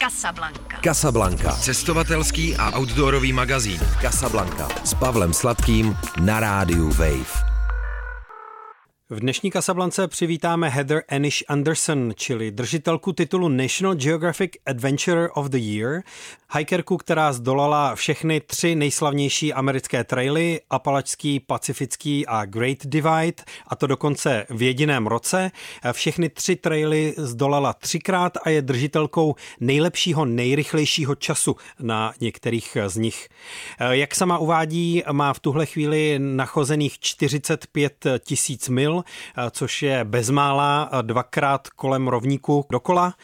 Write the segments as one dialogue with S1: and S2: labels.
S1: Casablanca.
S2: Casablanca.
S3: Cestovatelský a outdoorový magazín.
S2: Casablanca. S Pavlem Sladkým na rádiu Wave.
S4: V dnešní Kasablance přivítáme Heather Anish Anderson, čili držitelku titulu National Geographic Adventurer of the Year, hikerku, která zdolala všechny tři nejslavnější americké traily, Apalačský, Pacifický a Great Divide, a to dokonce v jediném roce. Všechny tři traily zdolala třikrát a je držitelkou nejlepšího, nejrychlejšího času na některých z nich. Jak sama uvádí, má v tuhle chvíli nachozených 45 tisíc mil, což je bezmála dvakrát kolem rovníku dokola.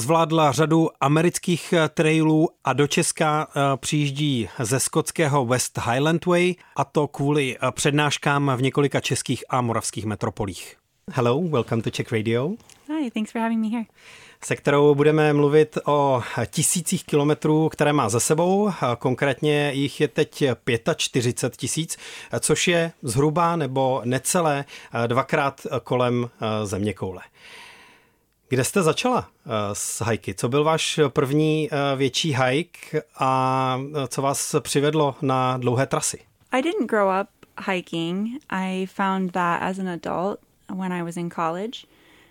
S4: Zvládla řadu amerických trailů a do Česka přijíždí ze skotského West Highland Way a to kvůli přednáškám v několika českých a moravských metropolích. Hello, welcome to Czech Radio.
S5: Hi, thanks for having me here
S4: se kterou budeme mluvit o tisících kilometrů, které má za sebou. Konkrétně jich je teď 45 tisíc, což je zhruba nebo necelé dvakrát kolem země koule. Kde jste začala s hajky? Co byl váš první větší hike a co vás přivedlo na dlouhé trasy?
S5: I didn't grow up hiking. I found that as an adult when I was in college.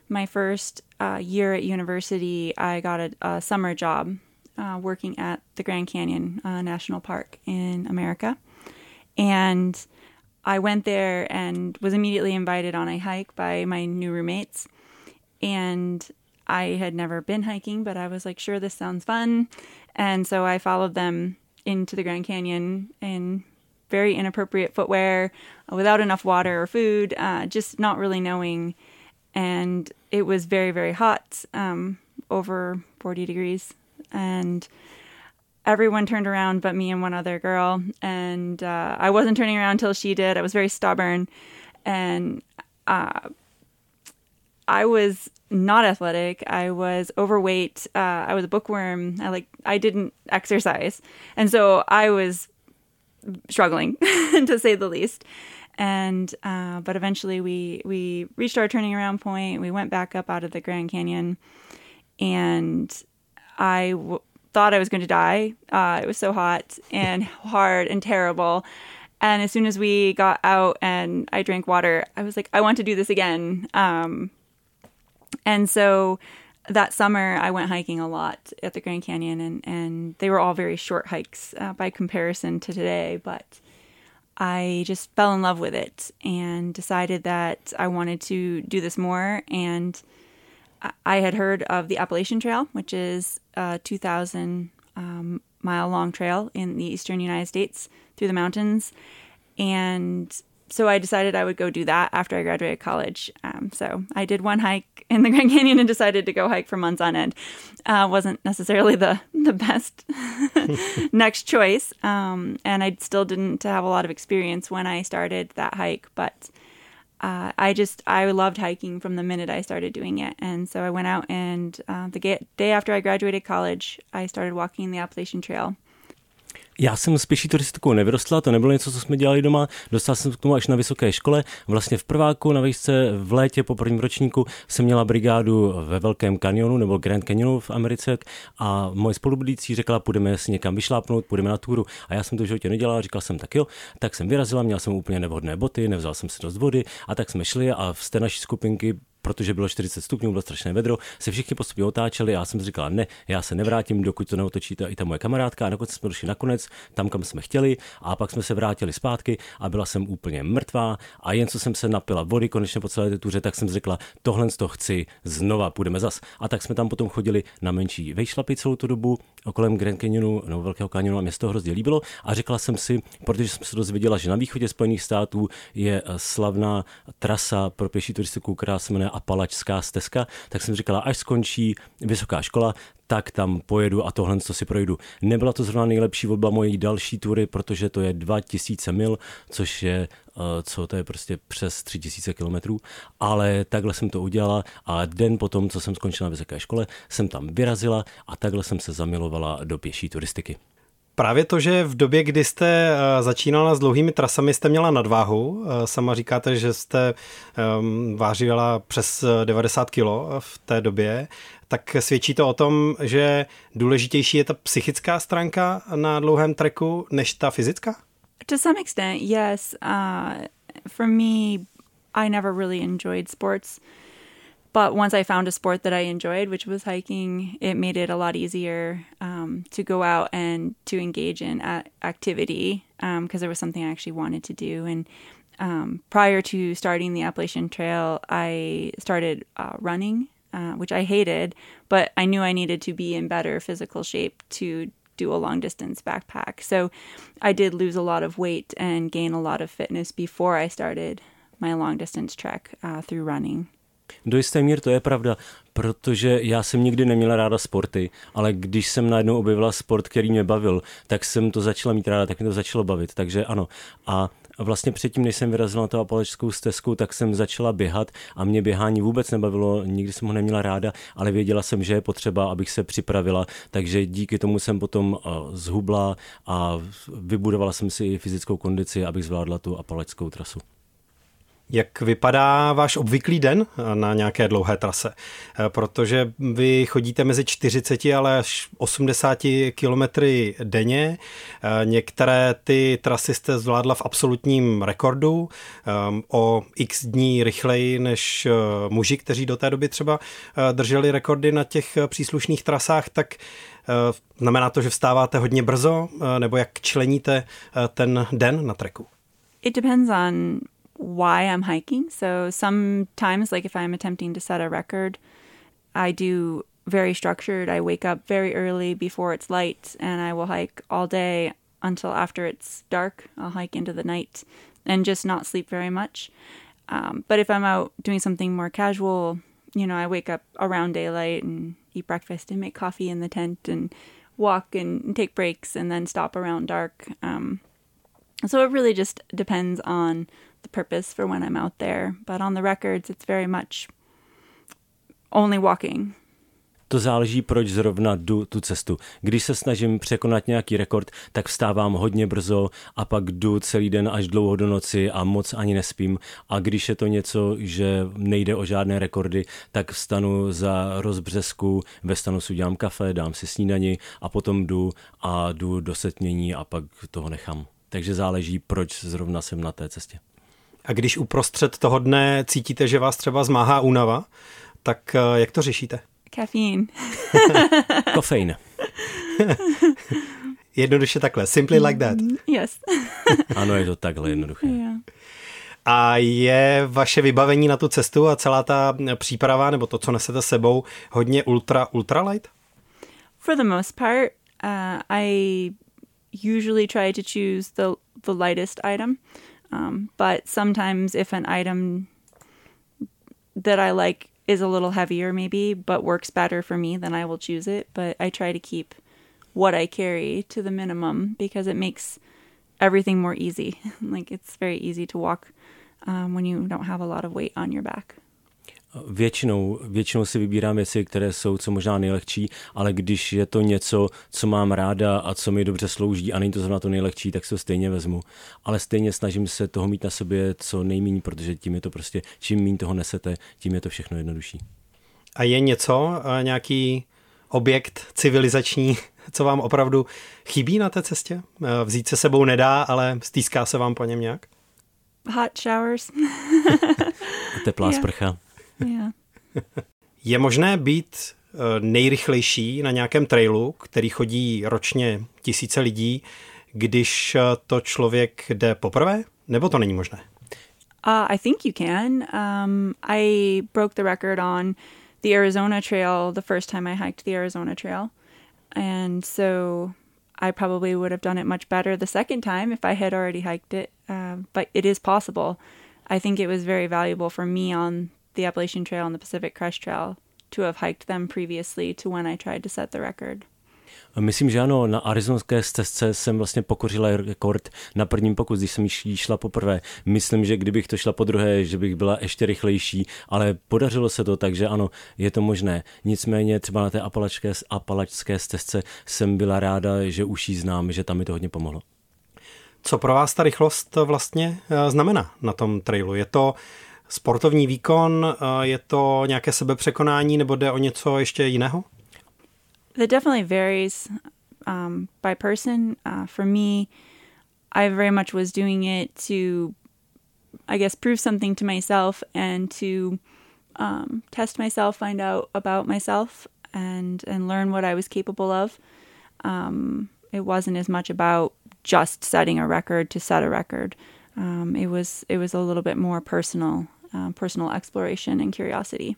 S5: My first uh, year at university, I got a, a summer job uh, working at the Grand Canyon uh, National Park in America. And I went there and was immediately invited on a hike by my new roommates. And I had never been hiking, but I was like, sure, this sounds fun. And so I followed them into the Grand Canyon in very inappropriate footwear, without enough water or food, uh, just not really knowing. And it was very very hot um, over 40 degrees. And everyone turned around but me and one other girl. And uh, i wasn't turning around until she did. I was very stubborn. And uh, i was not athletic i was overweight uh, i was a bookworm i like i didn't exercise and so i was struggling to say the least and uh, but eventually we we reached our turning around point. We went back up out of the Grand Canyon, and I w- thought I was going to die. Uh, it was so hot and hard and terrible. And as soon as we got out and I drank water, I was like, I want to do this again. Um, and so that summer, I went hiking a lot at the Grand Canyon, and, and they were all very short hikes uh, by comparison to today. But I just fell in love with it and decided that I wanted to do this more. And I had heard of the Appalachian Trail, which is a 2,000 um, mile long trail in the eastern United States through the mountains. And so I decided I would go do that after I graduated college. Um, so I did one hike in the Grand Canyon and decided to go hike for months on end. Uh, wasn't necessarily the the best next choice, um, and I still didn't have a lot of experience when I started that hike. But uh, I just I loved hiking from the minute I started doing it, and so I went out and uh, the day after I graduated college, I started walking the Appalachian Trail.
S6: Já jsem s pěší turistikou nevyrostla, to nebylo něco, co jsme dělali doma. Dostal jsem k tomu až na vysoké škole. Vlastně v prváku na výšce v létě po prvním ročníku jsem měla brigádu ve Velkém kanionu nebo Grand Canyonu v Americe a moje spolubydlící řekla, půjdeme si někam vyšlápnout, půjdeme na túru. A já jsem to v životě nedělala, říkal jsem tak jo, tak jsem vyrazila, měl jsem úplně nevhodné boty, nevzal jsem si dost vody a tak jsme šli a z té naší skupinky protože bylo 40 stupňů, bylo strašné vedro, se všichni postupně otáčeli a já jsem říkal, ne, já se nevrátím, dokud to neotočí ta, i ta moje kamarádka. A nakonec jsme došli nakonec tam, kam jsme chtěli a pak jsme se vrátili zpátky a byla jsem úplně mrtvá a jen co jsem se napila vody konečně po celé té tuře, tak jsem řekla, tohle to chci znova, půjdeme zas. A tak jsme tam potom chodili na menší vejšlapy celou tu dobu kolem Grand Canyonu, nebo Velkého kanionu a mě to hrozně líbilo a řekla jsem si, protože jsem se dozvěděla, že na východě Spojených států je eh, slavná trasa pro pěší turistiku, která se jmenuje Apalačská stezka, tak jsem říkala, až skončí vysoká škola, tak tam pojedu a tohle co si projdu. Nebyla to zrovna nejlepší volba mojí další tury, protože to je 2000 mil, což je, eh, co to je prostě přes 3000 kilometrů, ale takhle jsem to udělala a den potom, co jsem skončila na vysoké škole, jsem tam vyrazila a takhle jsem se zamilovala do pěší turistiky.
S4: Právě to, že v době, kdy jste eh, začínala s dlouhými trasami, jste měla nadváhu. Eh, sama říkáte, že jste ehm, vážila přes 90 kg v té době. tak svědčí to o tom, že důležitější je ta psychická stránka na dlouhém treku než ta fyzická?
S5: To some extent, yes. Uh, for me, I never really enjoyed sports. But once I found a sport that I enjoyed, which was hiking, it made it a lot easier um, to go out and to engage in activity because um, there was something I actually wanted to do. And um, prior to starting the Appalachian Trail, I started uh, running, uh, which I hated, but I knew I needed to be in better physical shape to do a long distance backpack. So I did lose a lot of weight and gain a lot of fitness before I started my long distance trek uh, through running.
S6: Do jisté míry to je pravda, protože já jsem nikdy neměla ráda sporty, ale když jsem najednou objevila sport, který mě bavil, tak jsem to začala mít ráda, tak mě to začalo bavit, takže ano. A vlastně předtím, než jsem vyrazila na tu apalečskou stezku, tak jsem začala běhat a mě běhání vůbec nebavilo, nikdy jsem ho neměla ráda, ale věděla jsem, že je potřeba, abych se připravila, takže díky tomu jsem potom eh, zhubla a vybudovala jsem si i fyzickou kondici, abych zvládla tu apaleckou trasu.
S4: Jak vypadá váš obvyklý den na nějaké dlouhé trase? Eh, protože vy chodíte mezi 40 ale až 80 kilometry denně. Eh, některé ty trasy jste zvládla v absolutním rekordu eh, o x dní rychleji než muži, kteří do té doby třeba drželi rekordy na těch příslušných trasách, tak znamená to, že vstáváte hodně brzo, nebo jak členíte ten den na treku?
S5: It depends on why I'm hiking. So sometimes, like if I'm attempting to set a record, I do very structured. I wake up very early before it's light and I will hike all day until after it's dark. I'll hike into the night and just not sleep very much. Um, but if I'm out doing something more casual, you know, I wake up around daylight and eat breakfast and make coffee in the tent and walk and, take breaks and then stop around dark. Um, so it really just depends on the purpose for when I'm out there. But on the records, it's very much only walking.
S6: To záleží, proč zrovna jdu tu cestu. Když se snažím překonat nějaký rekord, tak vstávám hodně brzo a pak jdu celý den až dlouho do noci a moc ani nespím. A když je to něco, že nejde o žádné rekordy, tak vstanu za rozbřesku, ve stanu si udělám kafe, dám si snídani a potom jdu a jdu do setmění a pak toho nechám. Takže záleží, proč zrovna jsem na té cestě.
S4: A když uprostřed toho dne cítíte, že vás třeba zmáhá únava, tak eh, jak to řešíte?
S5: Kafein.
S6: Kofein.
S4: Jednoduše takhle. Simply like that.
S5: Mm, yes.
S6: ano, je to takhle jednoduché.
S5: Yeah.
S4: A je vaše vybavení na tu cestu a celá ta příprava, nebo to, co nesete sebou, hodně ultra, ultralight?
S5: For the most part, uh, I usually try to choose the, the lightest item. Um, but sometimes, if an item that I like is a little heavier, maybe, but works better for me, then I will choose it. But I try to keep what I carry to the minimum because it makes everything more easy. like it's very easy to walk um, when you don't have a lot of weight on your back.
S6: Většinou, většinou si vybírám věci, které jsou co možná nejlehčí, ale když je to něco, co mám ráda a co mi dobře slouží a není to zrovna to nejlehčí, tak se to stejně vezmu. Ale stejně snažím se toho mít na sobě co nejméně, protože tím je to prostě, čím méně toho nesete, tím je to všechno jednodušší.
S4: A je něco, nějaký objekt civilizační, co vám opravdu chybí na té cestě? Vzít se sebou nedá, ale stýská se vám po něm nějak?
S5: Hot showers.
S6: Teplá yeah. sprcha.
S4: Je možné být eh, nejrychlejší na nějakém trailu, který chodí ročně tisíce lidí, když eh, to člověk jde poprvé? Nebo to není možné?
S5: Uh, I think you can. Um, I broke the record on the Arizona Trail the first time I hiked the Arizona Trail. And so I probably would have done it much better the second time if I had already hiked it. Uh, but it is possible. I think it was very valuable for me on the Appalachian Trail and the Pacific Crest Trail to have hiked them previously to when I tried to set the record.
S6: Myslím, že ano, na arizonské stezce jsem vlastně pokořila rekord na prvním pokus, když jsem jí šla poprvé. Myslím, že kdybych to šla po druhé, že bych byla ještě rychlejší, ale podařilo se to, takže ano, je to možné. Nicméně třeba na té apalačské, apalačské stezce jsem byla ráda, že už jí znám, že tam mi to hodně pomohlo.
S4: Co pro vás ta rychlost vlastně eh, znamená na tom trailu? Je to sportovní výkon, je to nějaké sebepřekonání nebo jde o něco ještě jiného?
S5: That definitely varies um, by person. Uh, for me, I very much was doing it to, I guess, prove something to myself and to um, test myself, find out about myself, and and learn what I was capable of. Um, it wasn't as much about just setting a record to set a record. Um, it was it was a little bit more personal, personal exploration and curiosity.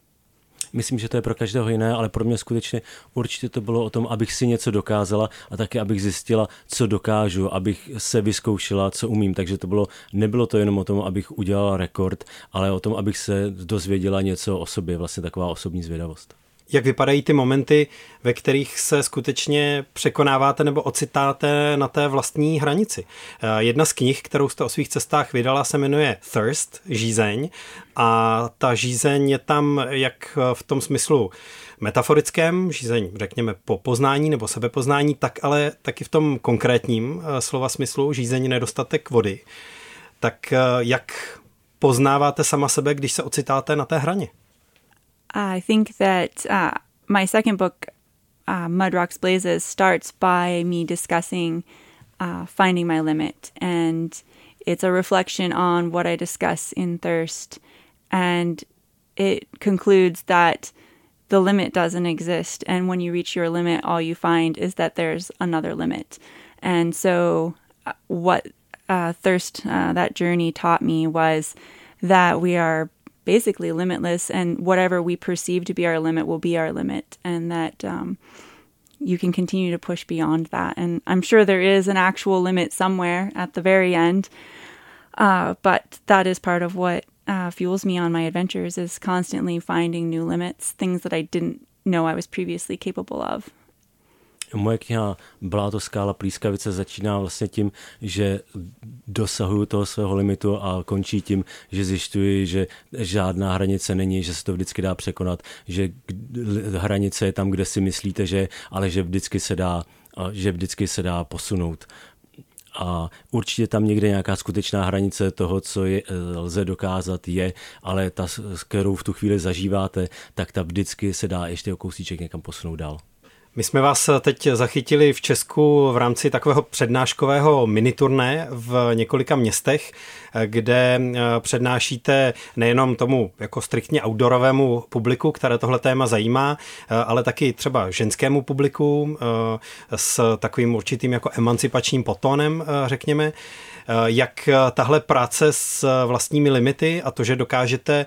S6: Myslím, že to je pro každého jiné, ale pro mě skutečně určitě to bylo o tom, abych si něco dokázala a taky abych zjistila, co dokážu, abych se vyzkoušela, co umím. Takže to bylo, nebylo to jenom o tom, abych udělala rekord, ale o tom, abych se dozvěděla něco o sobě, vlastně taková osobní zvědavost
S4: jak vypadají ty momenty, ve kterých se skutečně překonáváte nebo ocitáte na té vlastní hranici. Eh, jedna z knih, kterou jste o svých cestách vydala, se jmenuje Thirst, žízeň. A ta žízeň je tam jak v tom smyslu metaforickém, žízeň, řekněme, po poznání nebo sebepoznání, tak ale taky v tom konkrétním eh, slova smyslu, žízeň nedostatek vody. Tak eh, jak poznáváte sama sebe, když se ocitáte na té hraně?
S5: I think that uh, my second book, uh, Mud Rocks Blazes, starts by me discussing uh, finding my limit. And it's a reflection on what I discuss in Thirst. And it concludes that the limit doesn't exist. And when you reach your limit, all you find is that there's another limit. And so, uh, what uh, Thirst, uh, that journey taught me was that we are basically limitless, and whatever we perceive to be our limit will be our limit, and that um, you can continue to push beyond that. And I'm sure there is an actual limit somewhere at the very end, uh, but that is part of what uh, fuels me on my adventures is constantly finding new limits, things that I didn't know I was previously capable of.
S6: Moje kniha Byla to skála plískavice začíná vlastně tím, že dosahuju toho svého limitu a končí tím, že zjišťuji, že žádná hranice není, že se to vždycky dá překonat, že hranice je tam, kde si myslíte, že ale že vždycky se dá, že vždycky se dá posunout a určitě tam někde nějaká skutečná hranice toho, co je, lze dokázat, je, ale ta, s kterou v tu chvíli zažíváte, tak ta vždycky se dá ještě o kousíček někam posunout dál.
S4: My jsme vás teď zachytili v Česku v rámci takového přednáškového miniturné v několika městech, kde eh, přednášíte nejenom tomu jako striktně outdoorovému publiku, které tohle téma zajímá, eh, ale taky třeba ženskému publiku eh, s takovým určitým jako emancipačním potónem, řekněme. Jak tahle práce s vlastními limity a to, že dokážete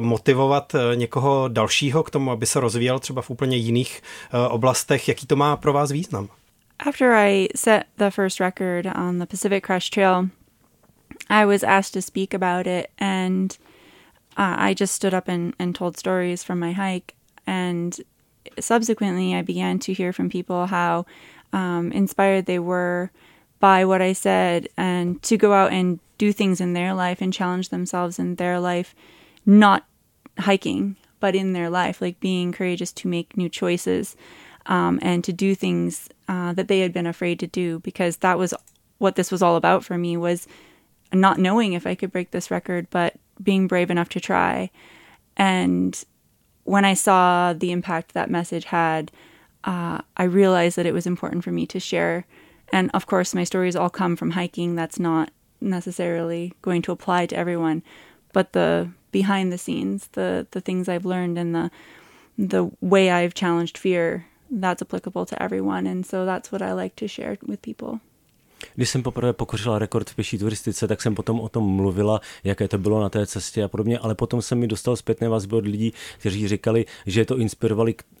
S4: motivovat někoho dalšího k tomu, aby se rozvíjel třeba v úplně jiných oblastech, jaký to má pro vás význam?
S5: After I set the first record on the Pacific Crest Trail, I was asked to speak about it, and uh, I just stood up and, and told stories from my hike. And subsequently, I began to hear from people how um, inspired they were by what I said and to go out and do things in their life and challenge themselves in their life, not hiking, but in their life, like being courageous to make new choices um, and to do things uh, that they had been afraid to do because that was what this was all about for me was not knowing if I could break this record, but being brave enough to try. And when I saw the impact that message had, uh, I realized that it was important for me to share. And of course, my stories all come from hiking. That's not necessarily going to apply to everyone, but the behind the scenes, the the things I've learned, and the the way I've challenged fear, that's applicable to everyone. And so that's what I like to share with people.
S6: Když jsem poprvé pokořila rekord v pěší turistice, tak jsem potom o tom mluvila, jaké to bylo na té cestě a podobně, ale potom jsem mi dostal zpětné vazby od lidí, kteří říkali, že je to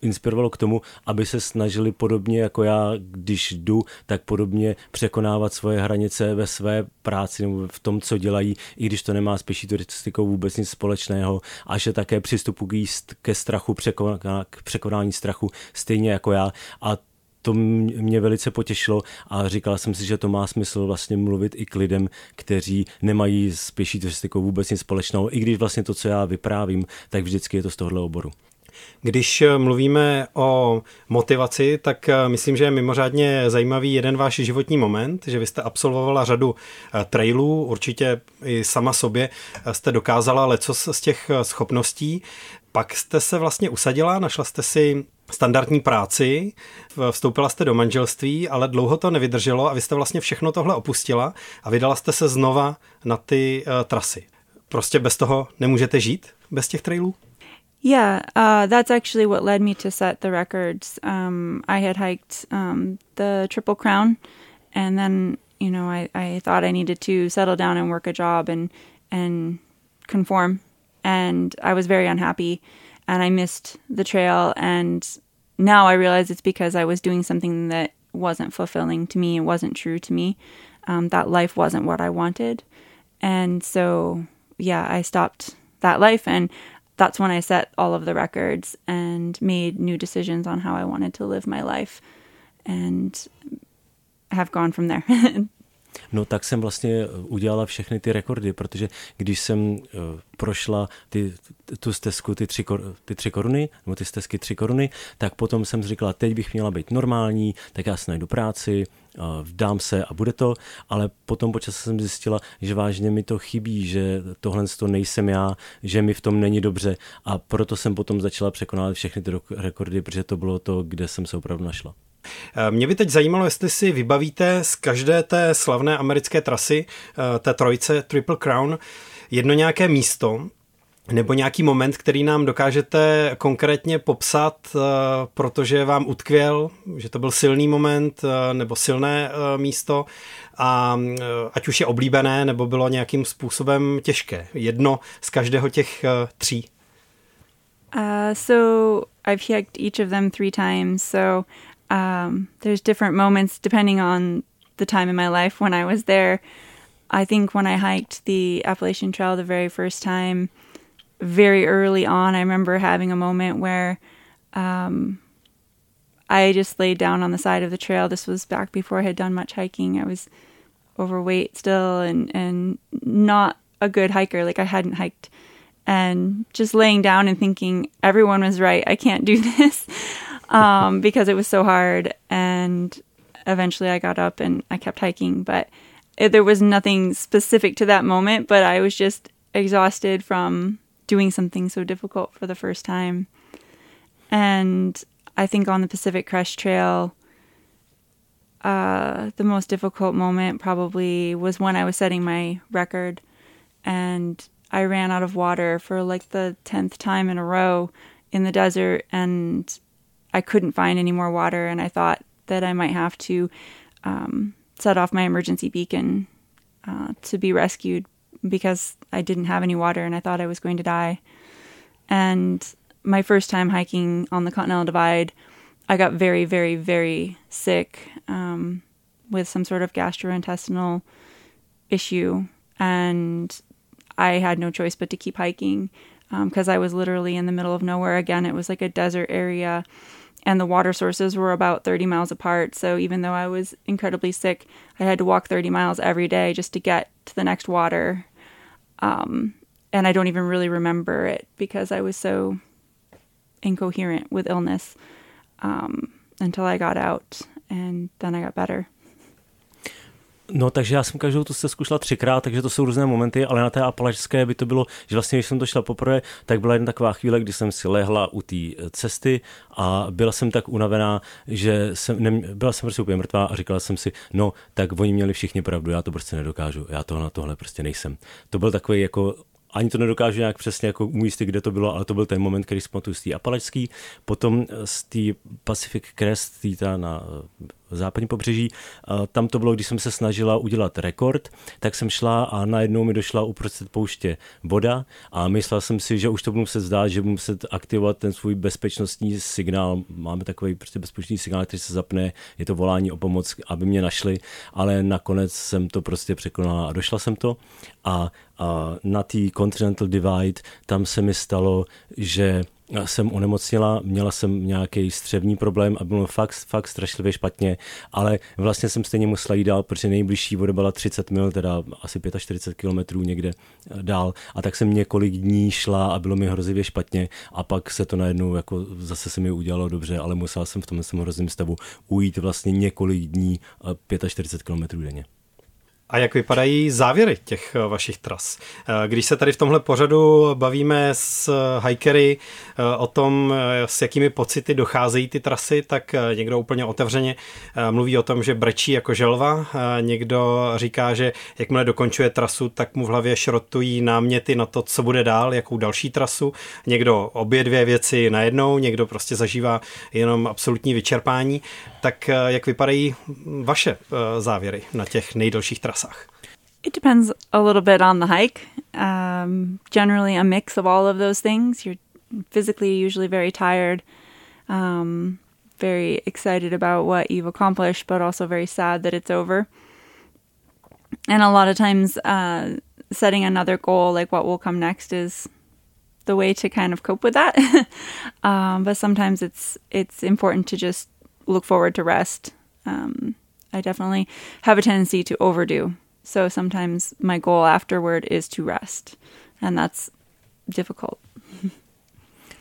S6: inspirovalo k tomu, aby se snažili podobně jako já, když jdu, tak podobně překonávat svoje hranice ve své práci nebo v tom, co dělají, i když to nemá s pěší turistikou vůbec nic společného a že také přistupují ke strachu, překonání strachu stejně jako já. A to mě velice potěšilo a říkal jsem si, že to má smysl vlastně mluvit i k lidem, kteří nemají s pěší turistikou vůbec nic společného, i když vlastně to, co já vyprávím, tak vždycky je to z tohohle oboru.
S4: Když eh, mluvíme o motivaci, tak eh, myslím, že je mimořádně zajímavý jeden váš životní moment, že vy jste absolvovala řadu eh, trailů, určitě i sama sobě jste dokázala leco z těch schopností. Pak jste se vlastně usadila, našla jste si standardní práci, vstoupila jste do manželství, ale dlouho to nevydrželo a vy jste vlastně všechno tohle opustila a vydala jste se znova na ty uh, trasy. Prostě bez toho nemůžete žít, bez těch trailů?
S5: Yeah, uh, that's actually what led me to set the records. Um, I had hiked um, the Triple Crown, and then you know I, I thought I needed to settle down and work a job and and conform, and I was very unhappy, and I missed the trail. And now I realize it's because I was doing something that wasn't fulfilling to me. It wasn't true to me. Um, that life wasn't what I wanted, and so yeah, I stopped that life and that's when I set all of the records and made new decisions on how I wanted to live my life and have gone from there.
S6: No tak jsem vlastně udělala všechny ty rekordy, protože když jsem uh, prošla ty, tu stezku, ty tři, ty tři koruny, nebo ty stezky tři koruny, tak potom jsem říkala, teď bych měla být normální, tak já si najdu práci, vdám se a bude to, ale potom počas jsem zjistila, že vážně mi to chybí, že tohle to nejsem já, že mi v tom není dobře a proto jsem potom začala překonávat všechny ty rekordy, protože to bylo to, kde jsem se opravdu našla.
S4: Eh, mě by teď zajímalo, jestli si vybavíte z každé té slavné americké trasy, eh, té trojce Triple Crown, jedno nějaké místo, nebo nějaký moment, který nám dokážete konkrétně popsat, eh, protože vám utkvěl, že to byl silný moment nebo silné místo a ať už je oblíbené, nebo bylo nějakým způsobem těžké. Jedno z každého těch tří.
S5: Uh, so I've hiked each of them three times. So um, there's different moments depending on the time in my life when I was there. I think when I hiked the Appalachian Trail the very first time, very early on, I remember having a moment where um, I just laid down on the side of the trail. This was back before I had done much hiking. I was overweight still and, and not a good hiker. Like I hadn't hiked. And just laying down and thinking, everyone was right. I can't do this um, because it was so hard. And eventually I got up and I kept hiking. But it, there was nothing specific to that moment, but I was just exhausted from doing something so difficult for the first time. And I think on the Pacific Crest Trail, uh, the most difficult moment probably was when I was setting my record and I ran out of water for like the 10th time in a row in the desert and I couldn't find any more water, and I thought that I might have to um, set off my emergency beacon uh, to be rescued because I didn't have any water and I thought I was going to die. And my first time hiking on the Continental Divide, I got very, very, very sick um, with some sort of gastrointestinal issue, and I had no choice but to keep hiking because um, I was literally in the middle of nowhere. Again, it was like a desert area, and the water sources were about 30 miles apart. So even though I was incredibly sick, I had to walk 30 miles every day just to get to the next water. Um, and I don't even really remember it because I was so incoherent with illness um, until I got out, and then I got better.
S6: No, takže já jsem každou tu stezku šla třikrát, takže to jsou různé momenty, ale na té apalačské by to bylo, že vlastně, když jsem to šla poprvé, tak byla jedna taková chvíle, kdy jsem si lehla u té cesty a byla jsem tak unavená, že jsem, ne, byla jsem prostě úplně mrtvá a říkala jsem si, no, tak oni měli všichni pravdu, já to prostě nedokážu, já to na tohle prostě nejsem. To byl takový jako ani to nedokážu nějak přesně jako umístit, kde to bylo, ale to byl ten moment, který si pamatuju z té Apalačský, potom z té Pacific Crest, tý ta na západní pobřeží. Tam to bylo, když jsem se snažila udělat rekord, tak jsem šla a najednou mi došla uprostřed pouště voda a myslela jsem si, že už to budu muset zdát, že budu muset aktivovat ten svůj bezpečnostní signál. Máme takový prostě bezpečný signál, který se zapne, je to volání o pomoc, aby mě našli, ale nakonec jsem to prostě překonala a došla jsem to a, a na té Continental Divide tam se mi stalo, že jsem onemocněla, měla jsem nějaký střevní problém a bylo fakt, fakt strašlivě špatně, ale vlastně jsem stejně musela jít dál, protože nejbližší voda byla 30 mil, teda asi 45 kilometrů někde eh, dál a tak jsem několik dní šla a bylo mi hrozivě špatně a pak se to najednou jako zase se mi udělalo dobře, ale musela jsem v tomhle hrozném stavu ujít vlastně několik dní 45 kilometrů denně.
S4: A jak vypadají závěry těch eh, vašich tras? Eh, když se tady v tomhle pořadu bavíme s eh, hikery o tom, s jakými pocity docházejí ty trasy, tak někdo úplně otevřeně mluví o tom, že brečí jako želva. Někdo říká, že jakmile dokončuje trasu, tak mu v hlavě šrotují náměty na to, co bude dál, jakou další trasu. Někdo obě dvě věci najednou, někdo prostě zažívá jenom absolutní vyčerpání. Tak jak vypadají vaše závěry na těch nejdelších trasách? Trasách?
S5: It depends a little bit on the hike. Um, generally, a mix of all of those things. You're physically usually very tired, um, very excited about what you've accomplished, but also very sad that it's over. And a lot of times, uh, setting another goal, like what will come next, is the way to kind of cope with that. um, but sometimes it's it's important to just look forward to rest. Um, I definitely have a tendency to overdo. So sometimes my goal afterward is to rest, and that's difficult.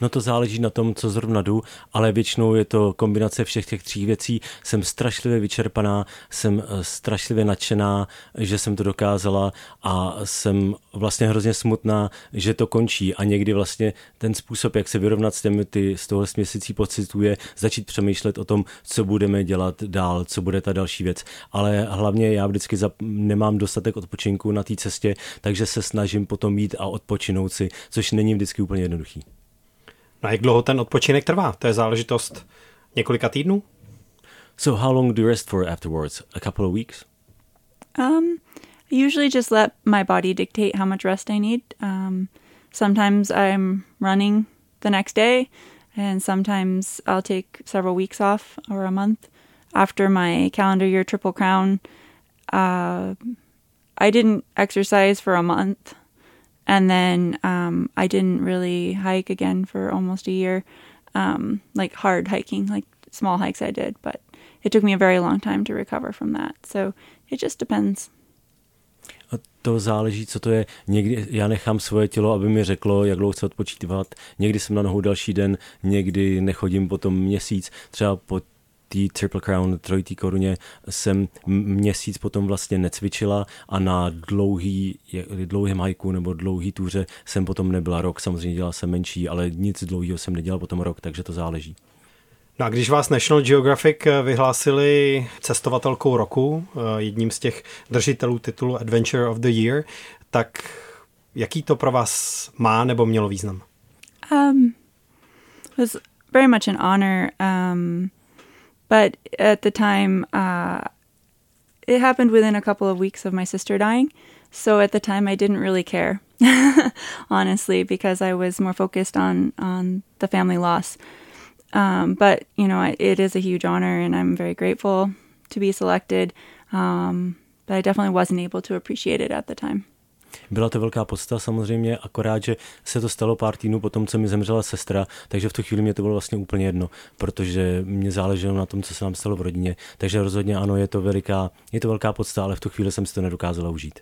S6: No to záleží na tom, co zrovna jdu, ale většinou je to kombinace všech těch tří věcí. Jsem strašlivě vyčerpaná, jsem eh, strašlivě nadšená, že jsem to dokázala a jsem vlastně hrozně smutná, že to končí a někdy vlastně ten způsob, jak se vyrovnat s těmi ty z toho měsící pocitů je začít přemýšlet o tom, co budeme dělat dál, co bude ta další věc. Ale hlavně já vždycky nemám dostatek odpočinku na té cestě, takže se snažím potom jít a odpočinout si, což není vždycky úplně jednoduchý.
S4: No a jak dlouho ten odpočinek trvá? To je záležitost několika týdnů?
S6: So how long do you rest for afterwards? A couple of weeks?
S5: Um, I usually just let my body dictate how much rest I need. Um, sometimes I'm running the next day, and sometimes I'll take several weeks off or a month. After my calendar year Triple Crown, uh, I didn't exercise for a month and then um, I didn't really hike again for almost a year, um, like hard hiking, like small hikes I did, but it took me a very long time to recover from that. So it just depends.
S6: A to záleží, co to je. Někdy já nechám svoje tělo, aby mi řeklo, jak dlouho chci odpočívat. Někdy jsem na nohu další den, někdy nechodím potom měsíc. Třeba po té Triple Crown trojitý koruně jsem měsíc potom vlastně necvičila a na dlouhý, dlouhém hajku nebo dlouhý túře jsem potom nebyla rok. Samozřejmě dělala jsem menší, ale nic dlouhého jsem nedělal potom rok, takže to záleží.
S4: No a když vás National Geographic vyhlásili cestovatelkou roku, eh, jedním z těch držitelů titulu Adventure of the Year, tak jaký to pro vás má nebo mělo význam?
S5: Um, it was very much an honor. Um, But at the time, uh, it happened within a couple of weeks of my sister dying. So at the time, I didn't really care, honestly, because I was more focused on on the family loss. Um, but you know, it is a huge honor, and I'm very grateful to be selected. Um, but I definitely wasn't able to appreciate it at the time.
S6: Byla to velká podsta samozřejmě, akorát, že se to stalo pár týdnů potom, co mi zemřela sestra, takže v tu chvíli mě to bylo vlastně úplně jedno, protože mě záleželo na tom, co se nám stalo v rodině. Takže rozhodně ano, je to, veliká, je to velká podsta, ale v tu chvíli jsem si to nedokázala užít.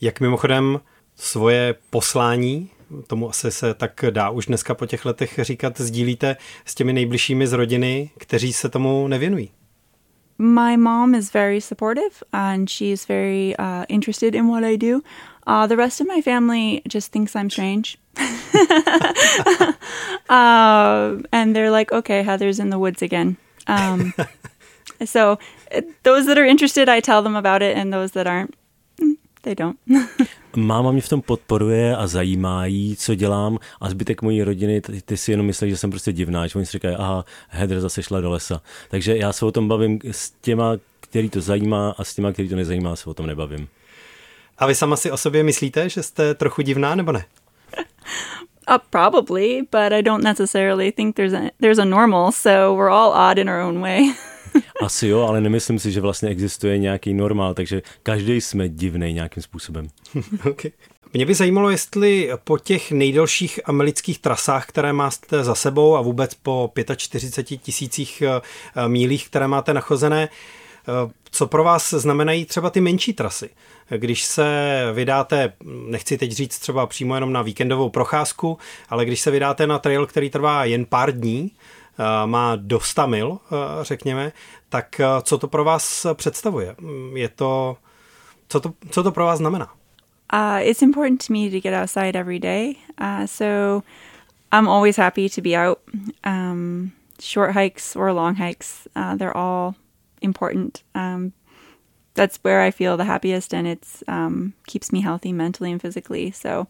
S4: Jak mimochodem svoje poslání, tomu asi se tak dá už dneska po těch letech říkat, sdílíte s těmi nejbližšími z rodiny, kteří se tomu nevěnují?
S5: My mom is very supportive and she is very uh, interested in what I do. Uh, the rest of my family just thinks I'm strange. uh, and they're like, okay, Heather's in the woods again. Um, so those that are interested, I tell them about it, and those that aren't, mm, they don't.
S6: Máma mě v tom podporuje a zajímá jí, co dělám a zbytek mojí rodiny, ty, ty si jenom myslí, že jsem prostě divná, že oni si říkají, aha, Heather zase šla do lesa. Takže já se o tom bavím s těma, který to zajímá a s těma, který to nezajímá, se o tom nebavím.
S4: A vy sama si o sobě myslíte, že jste trochu divná, nebo ne?
S5: Uh, probably, but I don't necessarily think there's a, there's a normal, so we're all odd in our own way.
S6: Asi jo, ale nemyslím si, že vlastně existuje nějaký normál, takže každý jsme divný nějakým způsobem.
S4: okay. Mě by zajímalo, jestli po těch nejdelších amerických trasách, které máte za sebou a vůbec po 45 tisících eh, mílích, které máte nachozené, eh, co pro vás znamenají třeba ty menší trasy? Když se vydáte, nechci teď říct třeba přímo jenom na víkendovou procházku, ale když se vydáte na trail, který trvá jen pár dní, eh, má do 100 mil, řekněme, tak co to pro vás představuje? Je to, co to, co to pro vás znamená?
S5: Uh, it's important to me to get outside every day. Uh, so I'm always happy to be out. Um, short hikes or long hikes, uh, they're all important. Um, that's where I feel the happiest, and it's um, keeps me healthy mentally and physically. So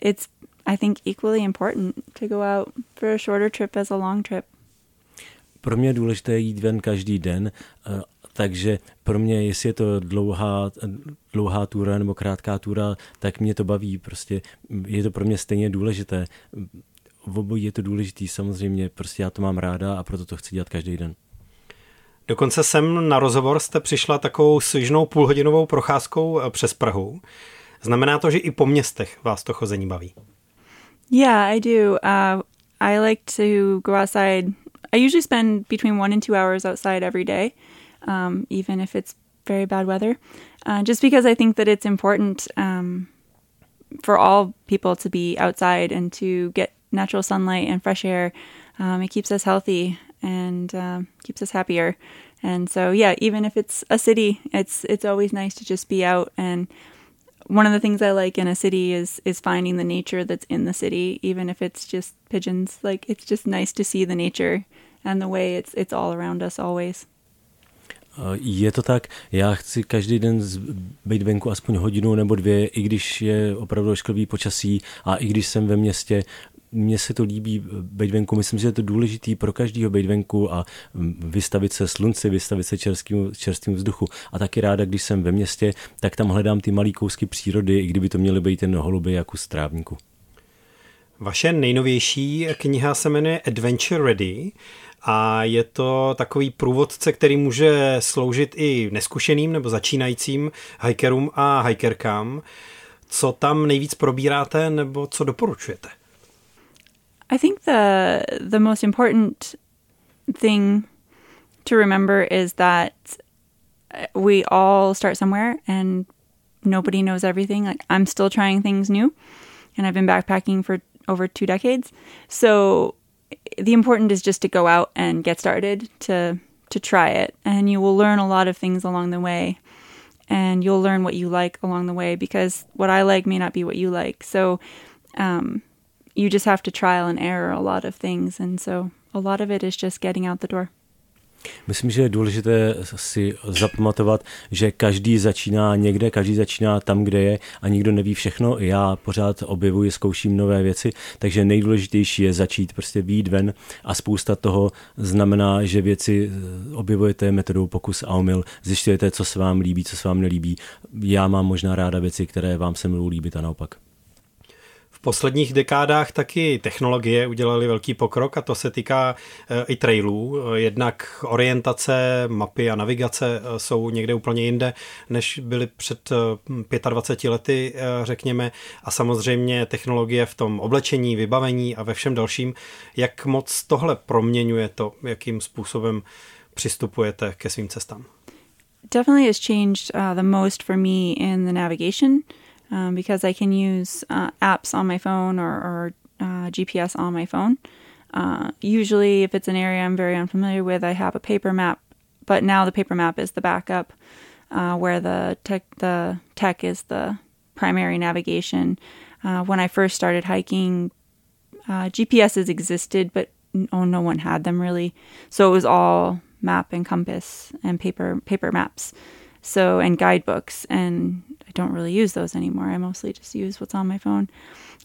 S5: it's I think equally important to go out for a shorter trip as a long trip.
S6: Pro mě je důležité jít ven každý den uh, Takže pro mě, jestli je to dlouhá, dlouhá túra nebo krátká túra, tak mě to baví. Prostě je to pro mě stejně důležité. V obojí je to důležitý, samozřejmě, prostě já to mám ráda a proto to chci dělat každý den.
S4: Dokonce sem na rozhovor jste přišla takovou svižnou půlhodinovou procházkou eh, přes Prahu. Znamená to, že i po městech vás to chození baví?
S5: Yeah, I do. Uh, I like to go outside. I usually spend between one and two hours outside every day. um, even if it's very bad weather, uh, just because I think that it's important um, for all people to be outside and to get natural sunlight and fresh air. Um, it keeps us healthy and uh, keeps us happier. And so, yeah, even if it's a city, it's it's always nice to just be out. And one of the things I like in a city is is finding the nature that's in the city, even if it's just pigeons. Like it's just nice to see the nature and the way it's it's all around us always.
S6: Je to tak, já chci každý den být venku aspoň hodinu nebo dvě, i když je opravdu šklivý počasí a i když jsem ve městě, mně se to líbí být venku, myslím, že je to důležitý pro každého být venku a vystavit se slunci, vystavit se čerstvým, čerstvým vzduchu. A taky ráda, když jsem ve městě, tak tam hledám ty malý kousky přírody, i kdyby to měly být jen holuby jako strávníku.
S4: Vaše nejnovější kniha se jmenuje Adventure Ready a je to takový průvodce, který může sloužit i neskušeným nebo začínajícím hikerům a hikerkám. Co tam nejvíc probíráte nebo co doporučujete?
S5: I think the the most important thing to remember is that we all start somewhere and nobody knows everything. Like I'm still trying things new and I've been backpacking for over two decades. So the important is just to go out and get started to to try it and you will learn a lot of things along the way and you'll learn what you like along the way because what I like may not be what you like so um, you just have to trial and error a lot of things and so a lot of it is just getting out the door
S6: Myslím, že je důležité si zapamatovat, že každý začíná někde, každý začíná tam, kde je a nikdo neví všechno. Já pořád objevuji, zkouším nové věci, takže nejdůležitější je začít prostě výjít ven a spousta toho znamená, že věci eh, objevujete metodou pokus a omyl, zjišťujete, co se vám líbí, co se vám nelíbí. Já mám možná ráda věci, které vám se budou líbit a naopak
S4: posledních dekádách taky technologie udělaly velký pokrok a to se týká eh, i trailů. Jednak orientace, mapy a navigace eh, jsou někde úplně jinde, než byly před 25 eh, lety, řekněme. A samozřejmě technologie v tom oblečení, vybavení a ve všem dalším. Jak moc tohle proměňuje to, jakým způsobem přistupujete ke svým cestám?
S5: Definitely has changed uh, the most for me in the navigation. Um, because I can use uh, apps on my phone or, or uh, GPS on my phone. Uh, usually, if it's an area I'm very unfamiliar with, I have a paper map, but now the paper map is the backup, uh, where the tech the tech is the primary navigation. Uh, when I first started hiking, uh, GPSs existed, but oh, no one had them really, so it was all map and compass and paper paper maps. So and guidebooks and don't really use those anymore. I mostly just use what's on my phone.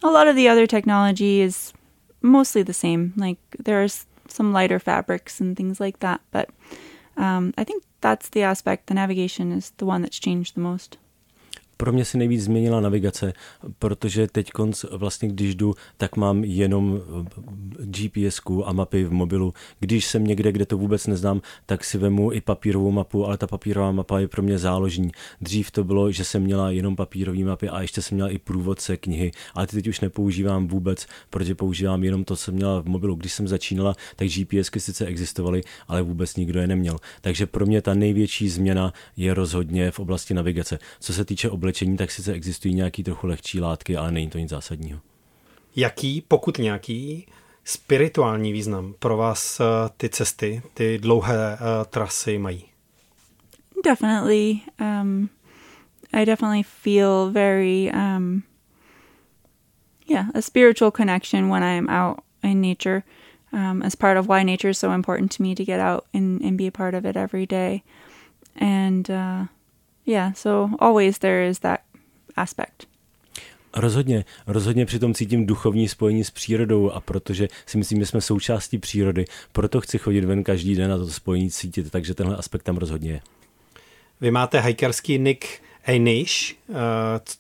S5: A lot of the other technology is mostly the same. Like there's some lighter fabrics and things like that, but um, I think that's the aspect. The navigation is the one that's changed the most.
S6: Pro mě se nejvíc změnila navigace, protože teď vlastně, když jdu, tak mám jenom gps a mapy v mobilu. Když jsem někde, kde to vůbec neznám, tak si vemu i papírovou mapu, ale ta papírová mapa je pro mě záložní. Dřív to bylo, že jsem měla jenom papírové mapy a ještě jsem měla i průvodce knihy, ale ty teď už nepoužívám vůbec, protože používám jenom to, co jsem měla v mobilu. Když jsem začínala, tak GPSky sice existovaly, ale vůbec nikdo je neměl. Takže pro mě ta největší změna je rozhodně v oblasti navigace. Co se týče oblečení, tak sice existují nějaký trochu lehčí látky, ale není to nic zásadního.
S4: Jaký, pokud nějaký, spirituální význam pro vás eh, ty cesty, ty dlouhé uh, trasy mají?
S5: Definitely. Um, I definitely feel very, um, yeah, a spiritual connection when I'm out in nature. Um, as part of why nature is so important to me to get out and, and be a part of it every day. And uh, yeah, so always there is that aspect.
S6: Rozhodně, rozhodně přitom cítím duchovní spojení s přírodou a protože si myslím, že jsme součástí přírody, proto chci chodit ven každý den a to spojení cítit, takže tenhle aspekt tam rozhodně je.
S4: Vy máte hajkerský nick Einish, eh,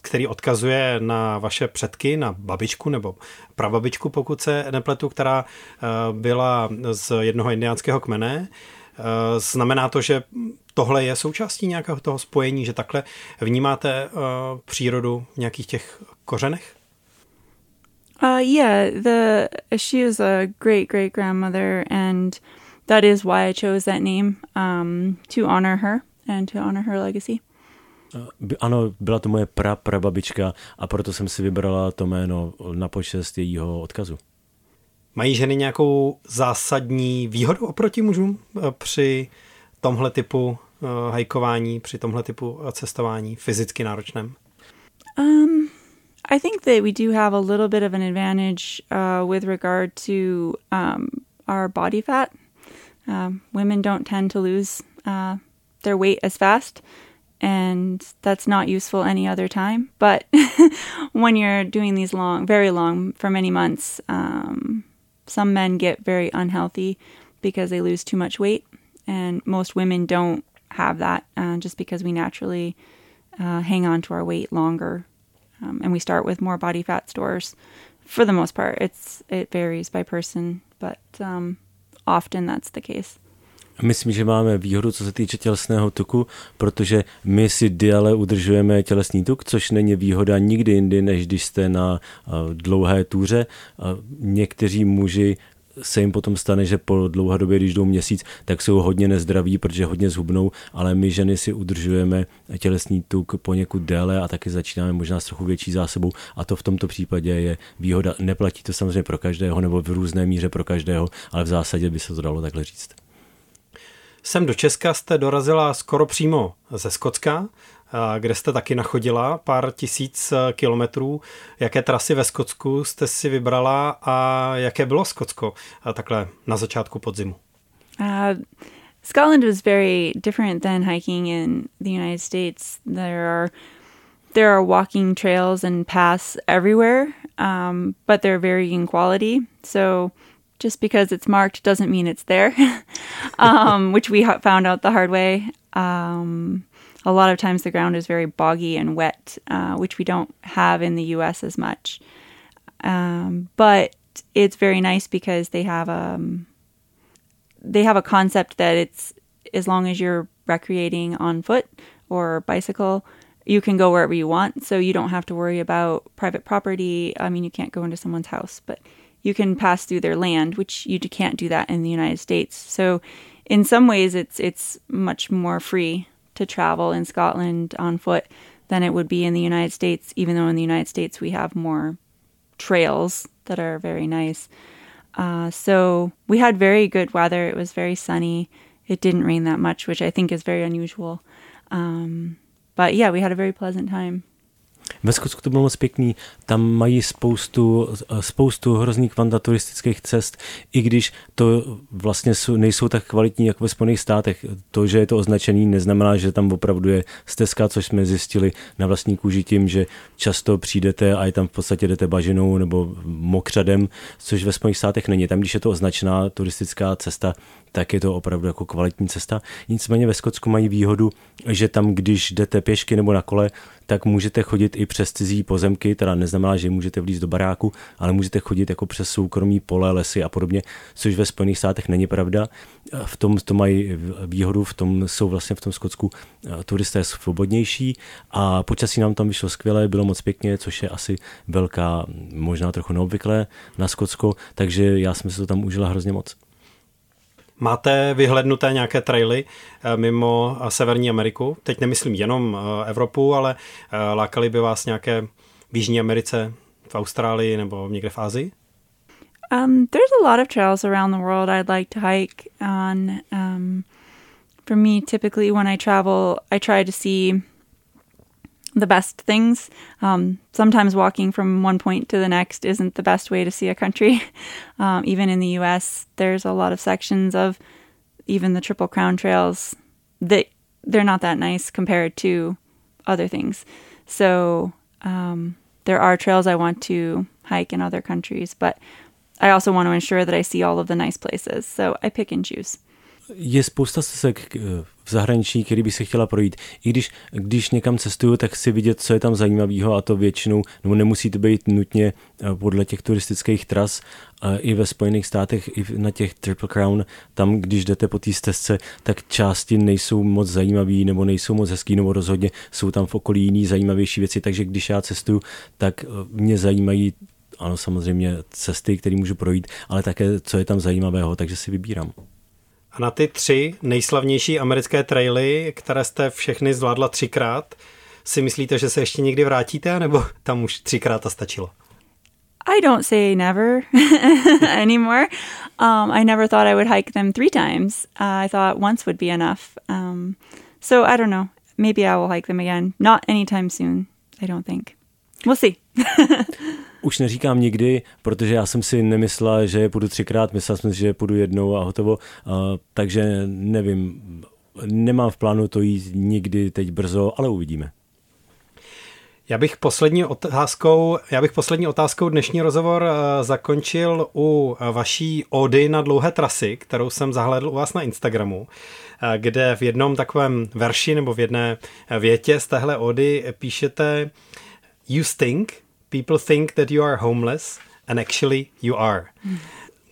S4: který odkazuje na vaše předky, na babičku nebo prababičku, pokud se nepletu, která eh, byla z jednoho indiánského kmene. Eh, znamená to, že tohle je součástí nějakého toho spojení, že takhle vnímáte přírodu v nějakých těch kořenech?
S5: Uh, yeah, the she was a great great grandmother, and that is why I chose that name um, to honor her and to honor her legacy.
S6: Ano, byla to moje pra, prababička a proto jsem si vybrala to jméno na počest jejího odkazu.
S4: Mají ženy nějakou zásadní výhodu oproti mužům eh, při tomhle typu uh, hajkování, při tomhle typu eh, cestování fyzicky náročném?
S5: Um, I think that we do have a little bit of an advantage uh, with regard to um, our body fat. Uh, women don't tend to lose uh, their weight as fast. and that's not useful any other time. But when you're doing these long, very long, for many months, um, some men get very unhealthy because they lose too much weight, and most women don't have that uh, just because we naturally uh, hang on to our weight longer, um, and we start with more body fat stores. For the most part, it's it varies by person, but um, often that's the case.
S6: Myslím, že máme výhodu, co se týče tělesného tuku, protože my si diale udržujeme tělesný tuk, což není výhoda nikdy jindy, než když jste na dlouhé túře. Někteří muži se jim potom stane, že po dlouhé době, když jdou měsíc, tak jsou hodně nezdraví, protože hodně zhubnou, ale my ženy si udržujeme tělesný tuk poněkud déle a taky začínáme možná s trochu větší zásobou a to v tomto případě je výhoda. Neplatí to samozřejmě pro každého nebo v různé míře pro každého, ale v zásadě by se to dalo takhle říct.
S4: Sem do Česka jste dorazila skoro přímo ze Skotska, kde jste taky nachodila pár tisíc e, kilometrů. Jaké trasy ve Skotsku jste si vybrala a jaké bylo Skotsko takhle na začátku podzimu?
S5: Uh, Scotland was very different than hiking in the United States. There are there are walking trails and paths everywhere, um, but they're varying quality. So just because it's marked doesn't mean it's there, um, which we found out the hard way. Um, a lot of times the ground is very boggy and wet, uh, which we don't have in the US as much. Um, but it's very nice because they have a um, they have a concept that it's as long as you're recreating on foot or bicycle, you can go wherever you want. So you don't have to worry about private property. I mean, you can't go into someone's house, but you can pass through their land, which you can't do that in the United States. So, in some ways, it's it's much more free to travel in Scotland on foot than it would be in the United States. Even though in the United States we have more trails that are very nice. Uh, so we had very good weather. It was very sunny. It didn't rain that much, which I think is very unusual. Um, but yeah, we had a very pleasant time.
S6: Ve Skotsku to bylo moc pěkný, tam mají spoustu, spoustu hrozných kvantaturistických cest, i když to vlastně jsou, nejsou tak kvalitní jako ve Spojených státech. To, že je to označený, neznamená, že tam opravdu je stezka, což jsme zjistili na vlastní kůži tím, že často přijdete a je tam v podstatě jdete bažinou nebo mokřadem, což ve Spojených státech není. Tam, když je to označená turistická cesta, tak je to opravdu jako kvalitní cesta. Nicméně ve Skotsku mají výhodu, že tam, když jdete pěšky nebo na kole, tak můžete chodit i přes cizí pozemky, teda neznamená, že můžete vlízt do baráku, ale můžete chodit jako přes soukromí pole, lesy a podobně, což ve Spojených státech není pravda. V tom to mají výhodu, v tom jsou vlastně v tom Skotsku eh, turisté svobodnější a počasí nám tam vyšlo skvěle, bylo moc pěkně, což je asi velká, možná trochu neobvyklé na Skotsko, takže já jsem si to tam užila hrozně moc.
S4: Máte vyhlednuté nějaké traily eh, mimo eh, Severní Ameriku? Teď nemyslím jenom eh, Evropu, ale lákali by vás nějaké v Jižní Americe, v Austrálii nebo někde v Ázii?
S5: Um, there's a lot of trails around the world I'd like to hike on. Um, for me, typically when I travel, I try to see the best things. Um, sometimes walking from one point to the next isn't the best way to see a country. Um, even in the US, there's a lot of sections of even the Triple Crown trails that they're not that nice compared to other things. So um, there are trails I want to hike in other countries, but I also want to ensure that I see all of the nice places. So I pick and choose.
S6: Je spousta stezek v zahraničí, který by se chtěla projít. I když, když někam cestuju, tak chci vidět, co je tam zajímavého a to většinou, nebo nemusí to být nutně eh, podle těch turistických tras, i ve Spojených státech, i na těch Triple Crown, tam, když jdete po té stezce, tak části nejsou moc zajímavé nebo nejsou moc hezký, nebo rozhodně jsou tam v okolí jiný zajímavější věci, takže když já cestuju, tak eh, mě zajímají ano, samozřejmě cesty, které můžu projít, ale také, co je tam zajímavého, takže si vybírám.
S4: A na ty tři nejslavnější americké traily, které jste všechny zvládla třikrát, si myslíte, že se ještě někdy vrátíte, nebo tam už třikrát a stačilo?
S5: I don't say never anymore. Um, I never thought I would hike them three times. Uh, I thought once would be enough. Um, so I don't know. Maybe I will hike them again. Not anytime soon, I don't think. We'll see.
S6: Už neříkám nikdy, protože já jsem si nemyslela, že je půjdu třikrát, myslel jsem si, že půjdu jednou a hotovo, uh, takže nevím, nemám v plánu to jít nikdy teď brzo, ale uvidíme.
S4: Já bych poslední otázkou, já bych poslední otázkou dnešní rozhovor uh, zakončil u vaší ody na dlouhé trasy, kterou jsem zahledl u vás na Instagramu, uh, kde v jednom takovém verši nebo v jedné větě z téhle ody píšete You stink, people think that you are homeless and actually you are.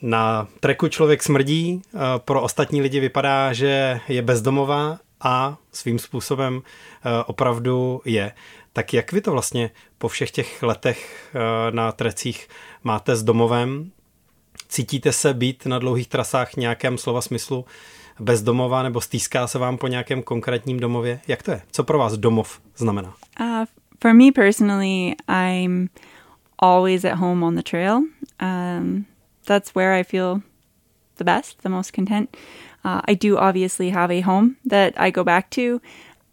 S4: Na treku člověk smrdí, eh, pro ostatní lidi vypadá, že je bezdomová a svým způsobem eh, opravdu je. Tak jak vy to vlastně po všech těch letech eh, na trecích máte s domovem? Cítíte se být na dlouhých trasách nějakém slova smyslu bezdomova nebo stýská se vám po nějakém konkrétním domově? Jak to je? Co pro vás domov znamená?
S5: Uh, For me personally, I'm always at home on the trail. Um, that's where I feel the best, the most content. Uh, I do obviously have a home that I go back to.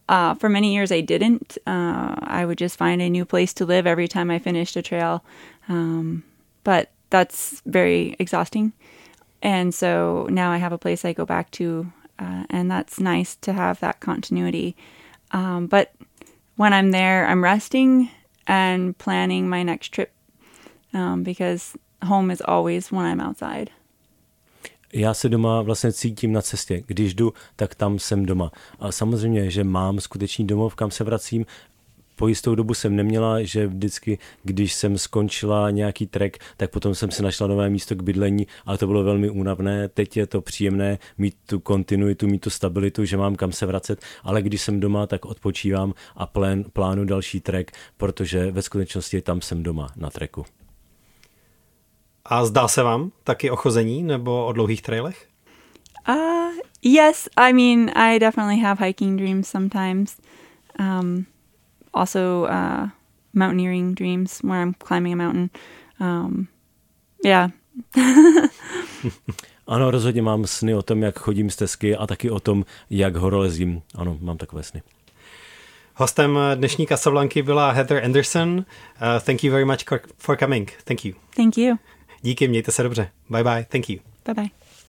S5: Uh, for many years, I didn't. Uh, I would just find a new place to live every time I finished a trail. Um, but that's very exhausting. And so now I have a place I go back to, uh, and that's nice to have that continuity. Um, but when I'm there, I'm resting and planning my next trip um, because home is always when I'm outside.
S6: Já se doma vlastně cítím na cestě. Když jdu, tak tam jsem doma. A samozřejmě, že mám skutečný domov, kam se vracím, po jistou dobu jsem neměla, že vždycky, když jsem skončila nějaký trek, tak potom jsem si našla nové místo k bydlení, ale to bylo velmi únavné. Teď je to příjemné mít tu kontinuitu, mít tu stabilitu, že mám kam se vracet, ale když jsem doma, tak odpočívám a plán, plánu další trek, protože ve skutečnosti tam jsem doma na treku.
S4: A zdá se vám taky ochození nebo o dlouhých trailech?
S5: Uh, yes, I mean, I definitely have hiking dreams sometimes. Um, also uh, mountaineering dreams where I'm climbing a mountain. Um, yeah.
S6: ano, rozhodně mám sny o tom, jak chodím stezky a taky o tom, jak horolezím. Ano, mám takové sny.
S4: Hostem dnešní Casablanky byla Heather Anderson. Uh, thank you very much for coming. Thank you.
S5: Thank you.
S4: Díky, mějte se dobře. Bye bye. Thank you.
S5: Bye bye.